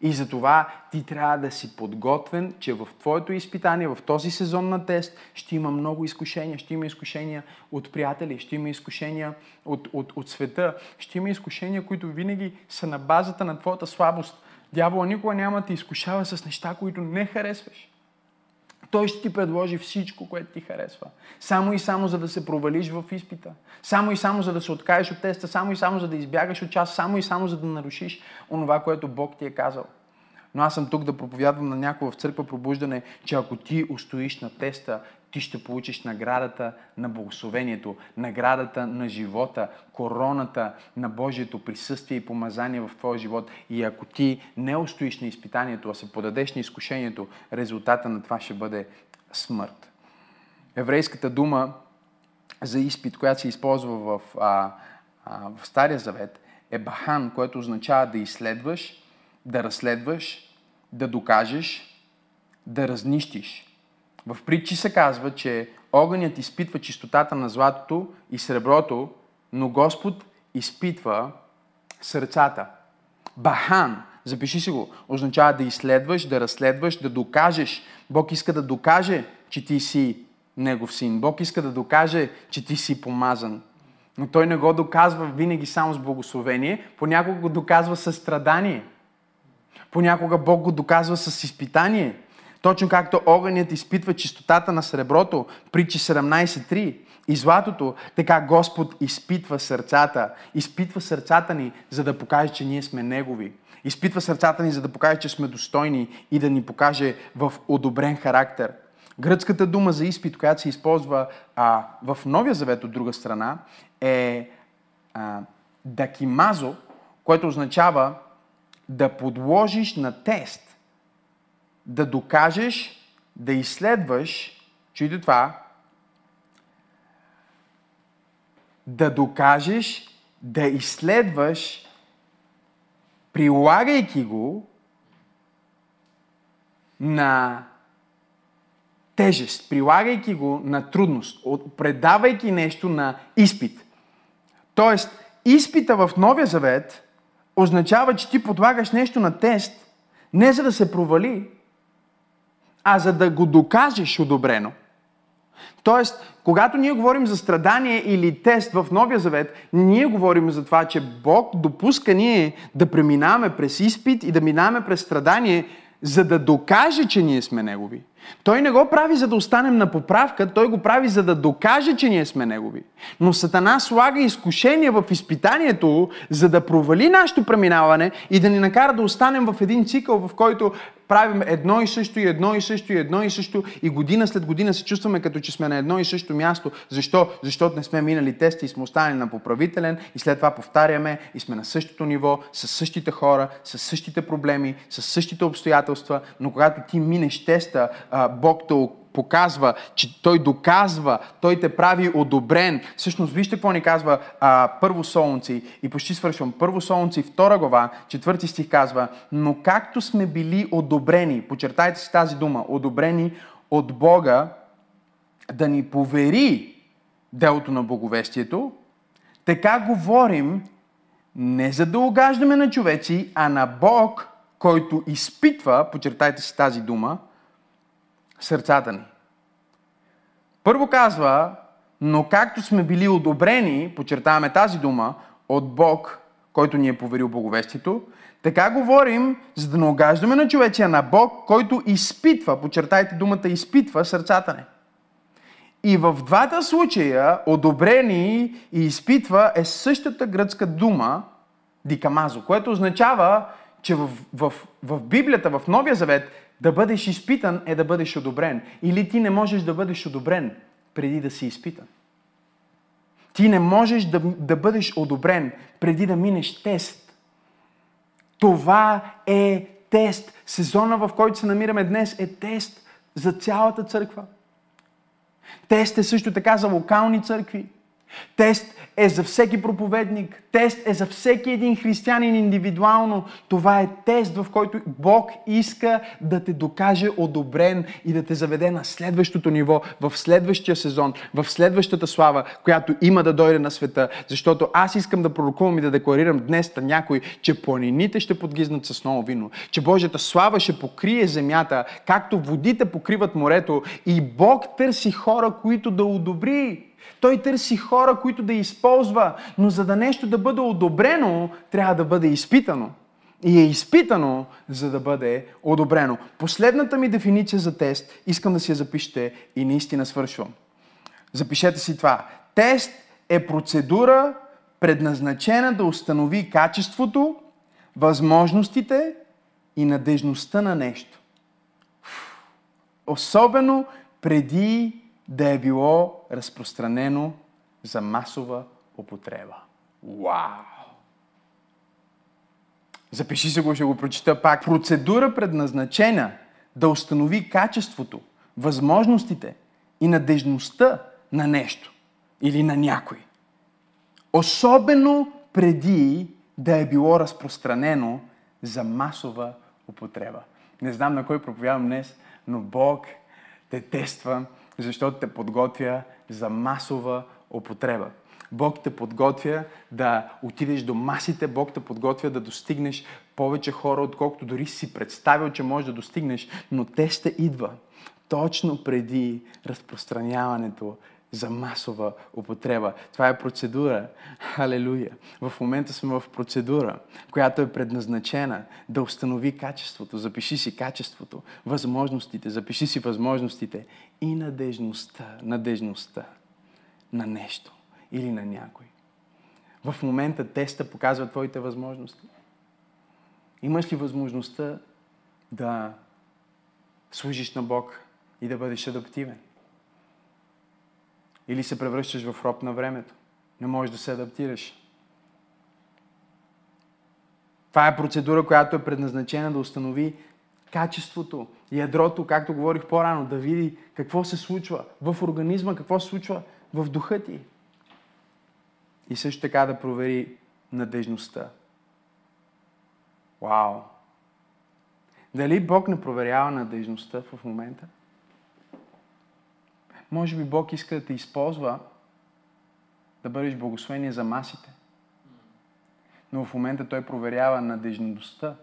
И затова ти трябва да си подготвен, че в твоето изпитание, в този сезон на тест, ще има много изкушения. Ще има изкушения от приятели, ще има изкушения от, от, от света, ще има изкушения, които винаги са на базата на твоята слабост. Дявола никога няма да те изкушава с неща, които не харесваш. Той ще ти предложи всичко, което ти харесва. Само и само за да се провалиш в изпита. Само и само за да се откажеш от теста. Само и само за да избягаш от час. Само и само за да нарушиш онова, което Бог ти е казал. Но аз съм тук да проповядвам на някого в църква пробуждане, че ако ти устоиш на теста, ти ще получиш наградата на благословението, наградата на живота, короната на Божието присъствие и помазание в твоя живот. И ако ти не устоиш на изпитанието, а се подадеш на изкушението, резултата на това ще бъде смърт. Еврейската дума за изпит, която се използва в, а, а, в Стария Завет, е бахан, което означава да изследваш, да разследваш, да докажеш, да разнищиш. В притчи се казва, че огънят изпитва чистотата на златото и среброто, но Господ изпитва сърцата. Бахан, запиши си го, означава да изследваш, да разследваш, да докажеш. Бог иска да докаже, че ти си Негов син. Бог иска да докаже, че ти си помазан. Но Той не го доказва винаги само с благословение, понякога го доказва със страдание. Понякога Бог го доказва с изпитание. Точно както огънят изпитва чистотата на среброто, притчи 17.3, и златото, така Господ изпитва сърцата. Изпитва сърцата ни, за да покаже, че ние сме Негови. Изпитва сърцата ни, за да покаже, че сме достойни и да ни покаже в одобрен характер. Гръцката дума за изпит, която се използва а, в Новия Завет от друга страна, е а, дакимазо, което означава да подложиш на тест да докажеш, да изследваш, чуйте това, да докажеш, да изследваш, прилагайки го на тежест, прилагайки го на трудност, предавайки нещо на изпит. Тоест, изпита в Новия Завет означава, че ти подлагаш нещо на тест, не за да се провали, а за да го докажеш одобрено. Тоест, когато ние говорим за страдание или тест в Новия Завет, ние говорим за това, че Бог допуска ние да преминаваме през изпит и да минаваме през страдание, за да докаже, че ние сме Негови. Той не го прави за да останем на поправка, той го прави за да докаже, че ние сме Негови. Но Сатана слага изкушение в изпитанието, за да провали нашето преминаване и да ни накара да останем в един цикъл, в който правим едно и също, и едно и също, и едно и също, и година след година се чувстваме като че сме на едно и също място. Защо? Защото не сме минали тести и сме останали на поправителен и след това повтаряме и сме на същото ниво, с същите хора, с същите проблеми, с същите обстоятелства, но когато ти минеш теста, Бог те показва, че Той доказва, Той те прави одобрен. Всъщност, вижте какво ни казва а, Първо Солунци и почти свършвам. Първо Солунци, втора глава, четвърти стих казва, но както сме били одобрени, почертайте си тази дума, одобрени от Бога да ни повери делото на боговестието, така говорим не за да огаждаме на човеци, а на Бог, който изпитва, почертайте си тази дума, сърцата ни. Първо казва, но както сме били одобрени, подчертаваме тази дума, от Бог, който ни е поверил боговестието, така говорим, за да не огаждаме на човечия на Бог, който изпитва, подчертайте думата изпитва сърцата ни. И в двата случая, одобрени и изпитва е същата гръцка дума, дикамазо, което означава, че в, в, в Библията, в Новия Завет, да бъдеш изпитан е да бъдеш одобрен. Или ти не можеш да бъдеш одобрен преди да си изпитан. Ти не можеш да, да бъдеш одобрен преди да минеш тест. Това е тест. Сезона, в който се намираме днес, е тест за цялата църква. Тест е също така за локални църкви. Тест е за всеки проповедник. Тест е за всеки един християнин индивидуално. Това е тест, в който Бог иска да те докаже одобрен и да те заведе на следващото ниво, в следващия сезон, в следващата слава, която има да дойде на света. Защото аз искам да пророкувам и да декларирам днес на някой, че планините ще подгизнат с ново вино, че Божията слава ще покрие земята, както водите покриват морето и Бог търси хора, които да одобри. Той търси хора, които да използва, но за да нещо да бъде одобрено, трябва да бъде изпитано. И е изпитано, за да бъде одобрено. Последната ми дефиниция за тест, искам да си я запишете и наистина свършвам. Запишете си това. Тест е процедура, предназначена да установи качеството, възможностите и надежността на нещо. Особено преди да е било разпространено за масова употреба. Вау! Запиши се го, ще го прочита пак. Процедура предназначена да установи качеството, възможностите и надежността на нещо или на някой. Особено преди да е било разпространено за масова употреба. Не знам на кой проповядвам днес, но Бог те тества защото те подготвя за масова употреба. Бог те подготвя да отидеш до масите, Бог те подготвя да достигнеш повече хора, отколкото дори си представил, че можеш да достигнеш, но те ще идва точно преди разпространяването за масова употреба. Това е процедура. Халелуя. В момента сме в процедура, която е предназначена да установи качеството. Запиши си качеството, възможностите, запиши си възможностите и надежността, надежността на нещо или на някой. В момента теста показва твоите възможности. Имаш ли възможността да служиш на Бог и да бъдеш адаптивен? Или се превръщаш в роб на времето. Не можеш да се адаптираш. Това е процедура, която е предназначена да установи качеството, ядрото, както говорих по-рано, да види какво се случва в организма, какво се случва в духа ти. И също така да провери надежността. Вау! Дали Бог не проверява надежността в момента? Може би Бог иска да те използва да бъдеш благословение за масите. Но в момента Той проверява надежността.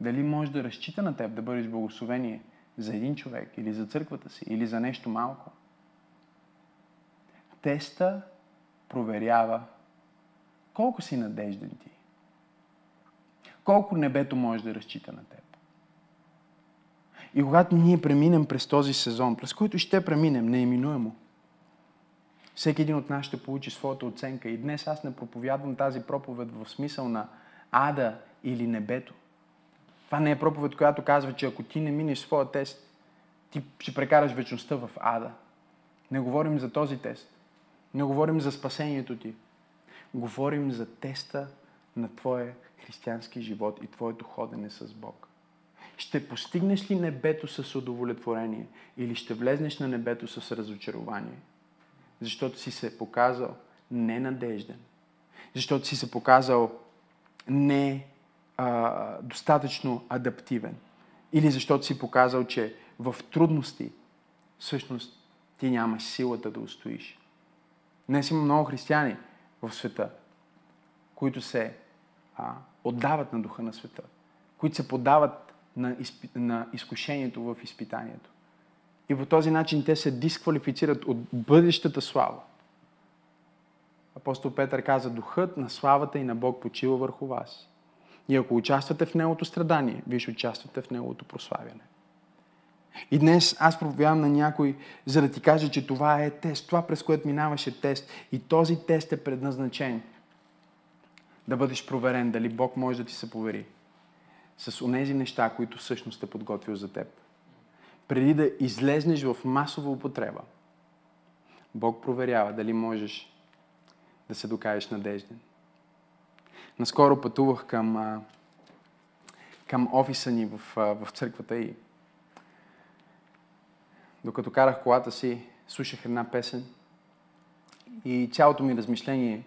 Дали може да разчита на теб да бъдеш благословение за един човек или за църквата си или за нещо малко. Теста проверява колко си надежден ти. Колко небето може да разчита на теб. И когато ние преминем през този сезон, през който ще преминем неиминуемо, всеки един от нас ще получи своята оценка. И днес аз не проповядвам тази проповед в смисъл на ада или небето. Това не е проповед, която казва, че ако ти не минеш своя тест, ти ще прекараш вечността в ада. Не говорим за този тест. Не говорим за спасението ти. Говорим за теста на твоя християнски живот и твоето ходене с Бог. Ще постигнеш ли небето с удовлетворение или ще влезнеш на небето с разочарование? Защото си се показал ненадежден. Защото си се показал не а, достатъчно адаптивен. Или защото си показал, че в трудности всъщност ти нямаш силата да устоиш. Днес има много християни в света, които се а, отдават на духа на света, които се подават на, изпи... на изкушението в изпитанието. И по този начин те се дисквалифицират от бъдещата слава. Апостол Петър каза, духът на славата и на Бог почива върху вас. И ако участвате в Неговото страдание, вие ще участвате в Неговото прославяне. И днес аз проповядвам на някой, за да ти кажа, че това е тест, това през което минаваше тест. И този тест е предназначен да бъдеш проверен дали Бог може да ти се повери с онези неща, които всъщност е подготвил за теб. Преди да излезнеш в масова употреба, Бог проверява дали можеш да се докажеш надежден. Наскоро пътувах към, към офиса ни в, в църквата и докато карах колата си, слушах една песен И цялото ми размишление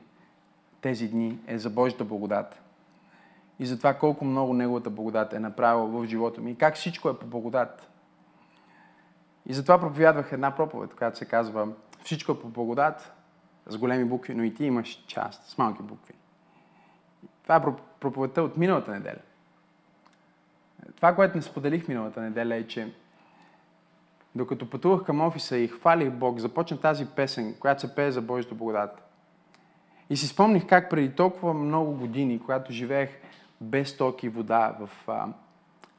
тези дни е за Божията благодат. И за това колко много Неговата благодат е направила в живота ми. И как всичко е по благодат. И затова проповядвах една проповед, която се казва Всичко е по благодат, с големи букви, но и ти имаш част с малки букви. Това е проповедта от миналата неделя. Това, което не споделих миналата неделя е, че докато пътувах към офиса и хвалих Бог, започна тази песен, която се пее за Божията благодат. И си спомних как преди толкова много години, когато живеех без ток и вода в,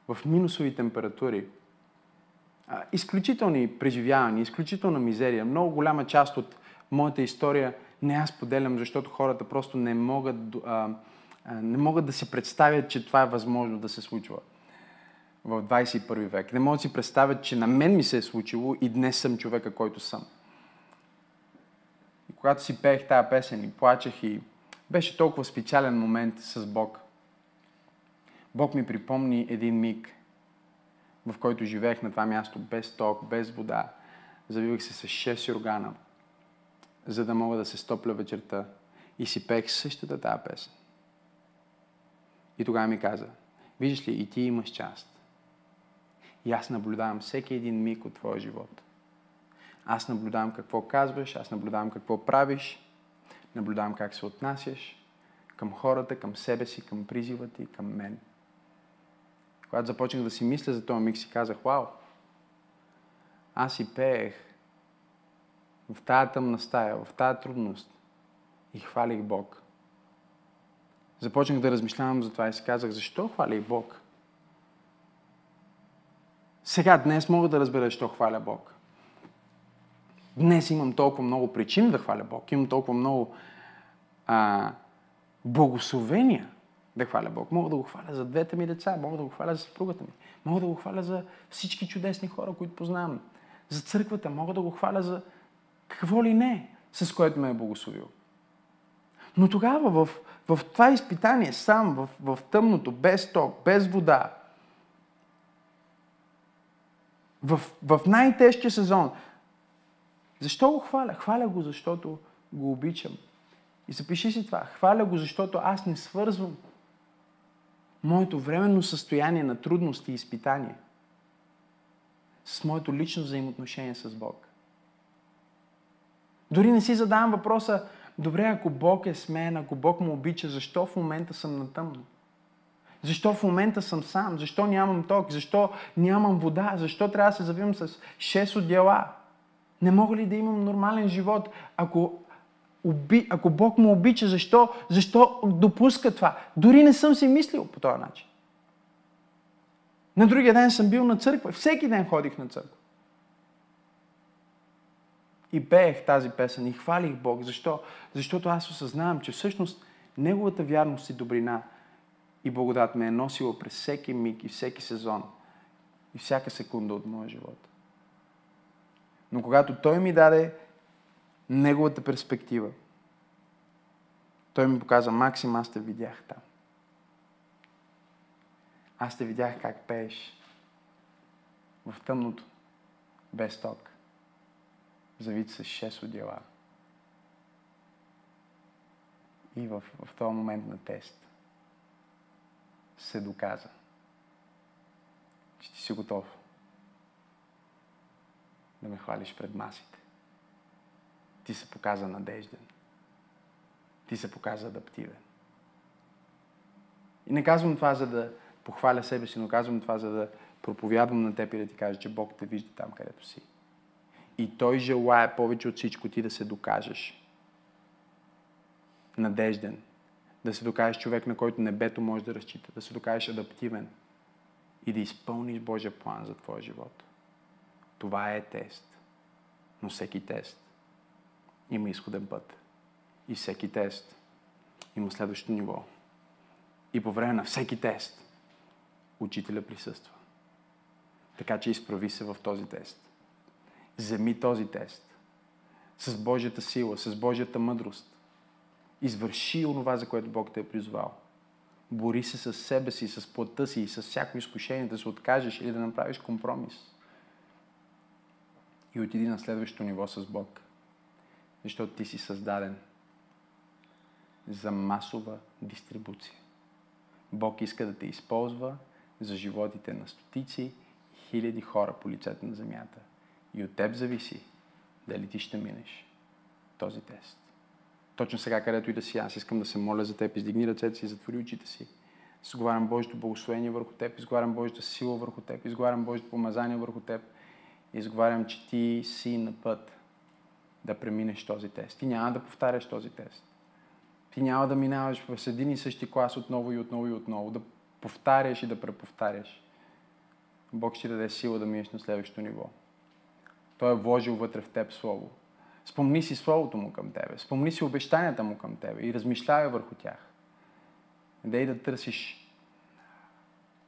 в минусови температури, изключителни преживявания, изключителна мизерия, много голяма част от моята история не аз поделям, защото хората просто не могат, а, не могат да си представят, че това е възможно да се случва в 21 век. Не могат да си представят, че на мен ми се е случило и днес съм човека, който съм. И когато си пеех тази песен и плачех и беше толкова специален момент с Бог. Бог ми припомни един миг, в който живеех на това място без ток, без вода. Завивах се с 6 органа, за да мога да се стопля вечерта. И си пеех същата тази песен. И тогава ми каза, виждаш ли, и ти имаш част. И аз наблюдавам всеки един миг от твоя живот. Аз наблюдавам какво казваш, аз наблюдавам какво правиш, наблюдавам как се отнасяш към хората, към себе си, към призива ти, към мен. Когато започнах да си мисля за този миг, си казах, вау, аз си пеех в тая тъмна стая, в тая трудност и хвалих Бог. Започнах да размишлявам за това и си казах, защо хвалих Бог? Сега, днес мога да разбера, защо хваля Бог. Днес имам толкова много причини да хваля Бог. Имам толкова много а, благословения да хваля Бог. Мога да го хваля за двете ми деца, мога да го хваля за съпругата ми, мога да го хваля за всички чудесни хора, които познавам, за църквата, мога да го хваля за какво ли не, с което ме е благословил. Но тогава в, в това изпитание, сам, в, в тъмното, без ток, без вода, в, в най-тежкия сезон, защо го хваля? Хваля го, защото го обичам. И запиши си това. Хваля го, защото аз не свързвам моето временно състояние на трудности и изпитание с моето лично взаимоотношение с Бог. Дори не си задавам въпроса, добре, ако Бог е с мен, ако Бог му обича, защо в момента съм на тъмно? Защо в момента съм сам? Защо нямам ток? Защо нямам вода? Защо трябва да се завивам с 6 дела? Не мога ли да имам нормален живот, ако, оби, ако Бог му обича? Защо, защо допуска това? Дори не съм си мислил по този начин. На другия ден съм бил на църква. Всеки ден ходих на църква. И пеех тази песен и хвалих Бог. Защо? Защото аз осъзнавам, че всъщност Неговата вярност и добрина и благодат ме е носила през всеки миг и всеки сезон и всяка секунда от моя живот. Но когато Той ми даде Неговата перспектива, Той ми показа, Максим, аз те видях там. Аз те видях как пееш в тъмното, без ток, завит с шест одела. И в, в този момент на тест се доказа, че ти си готов да ме хвалиш пред масите. Ти се показа надежден. Ти се показа адаптивен. И не казвам това, за да похваля себе си, но казвам това, за да проповядвам на теб и да ти кажа, че Бог те вижда там, където си. И Той желая повече от всичко ти да се докажеш. Надежден, да се докажеш човек, на който небето може да разчита, да се докажеш адаптивен и да изпълниш Божия план за твоя живот. Това е тест. Но всеки тест има изходен път. И всеки тест има следващото ниво. И по време на всеки тест учителя присъства. Така че изправи се в този тест. Вземи този тест. С Божията сила, с Божията мъдрост извърши онова, за което Бог те е призвал. Бори се с себе си, с плътта си и с всяко изкушение да се откажеш или да направиш компромис. И отиди на следващото ниво с Бог. Защото ти си създаден за масова дистрибуция. Бог иска да те използва за животите на стотици хиляди хора по лицето на земята. И от теб зависи дали ти ще минеш този тест. Точно сега, където и да си, аз искам да се моля за теб. Издигни ръцете си, затвори очите си. Изговарям Божието благословение върху теб, изговарям Божието сила върху теб, изговарям Божието помазание върху теб. Изговарям, че ти си на път да преминеш този тест. Ти няма да повтаряш този тест. Ти няма да минаваш в един и същи клас отново и отново и отново, да повтаряш и да преповтаряш. Бог ще даде сила да минеш на следващото ниво. Той е вложил вътре в теб Слово. Спомни си Словото му към тебе. Спомни си обещанията му към тебе и размишляй върху тях. Дей да търсиш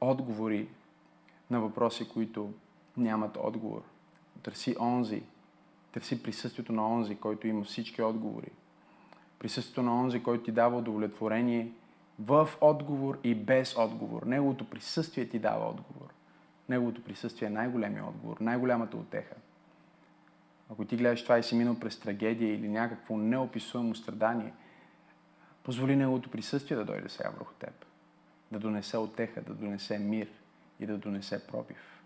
отговори на въпроси, които нямат отговор. Търси онзи. Търси присъствието на онзи, който има всички отговори. Присъствието на онзи, който ти дава удовлетворение в отговор и без отговор. Неговото присъствие ти дава отговор. Неговото присъствие е най-големият отговор, най-голямата отеха. Ако ти гледаш това и си минал през трагедия или някакво неописуемо страдание, позволи Неговото присъствие да дойде сега върху теб. Да донесе отеха, да донесе мир и да донесе пробив.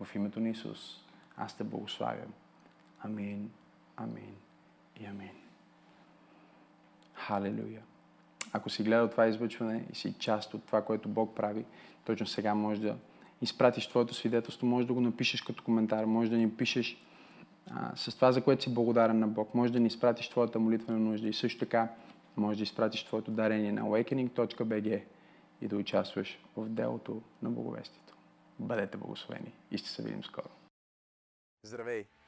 В името на Исус аз те благославям. Амин, амин и амин. Халелуя! Ако си гледал това излъчване и си част от това, което Бог прави, точно сега може да изпратиш твоето свидетелство, може да го напишеш като коментар, може да ни пишеш а, с това, за което си благодарен на Бог. Може да ни изпратиш твоята молитвена нужда и също така може да изпратиш твоето дарение на awakening.bg и да участваш в делото на благовестието. Бъдете благословени и ще се видим скоро. Здравей!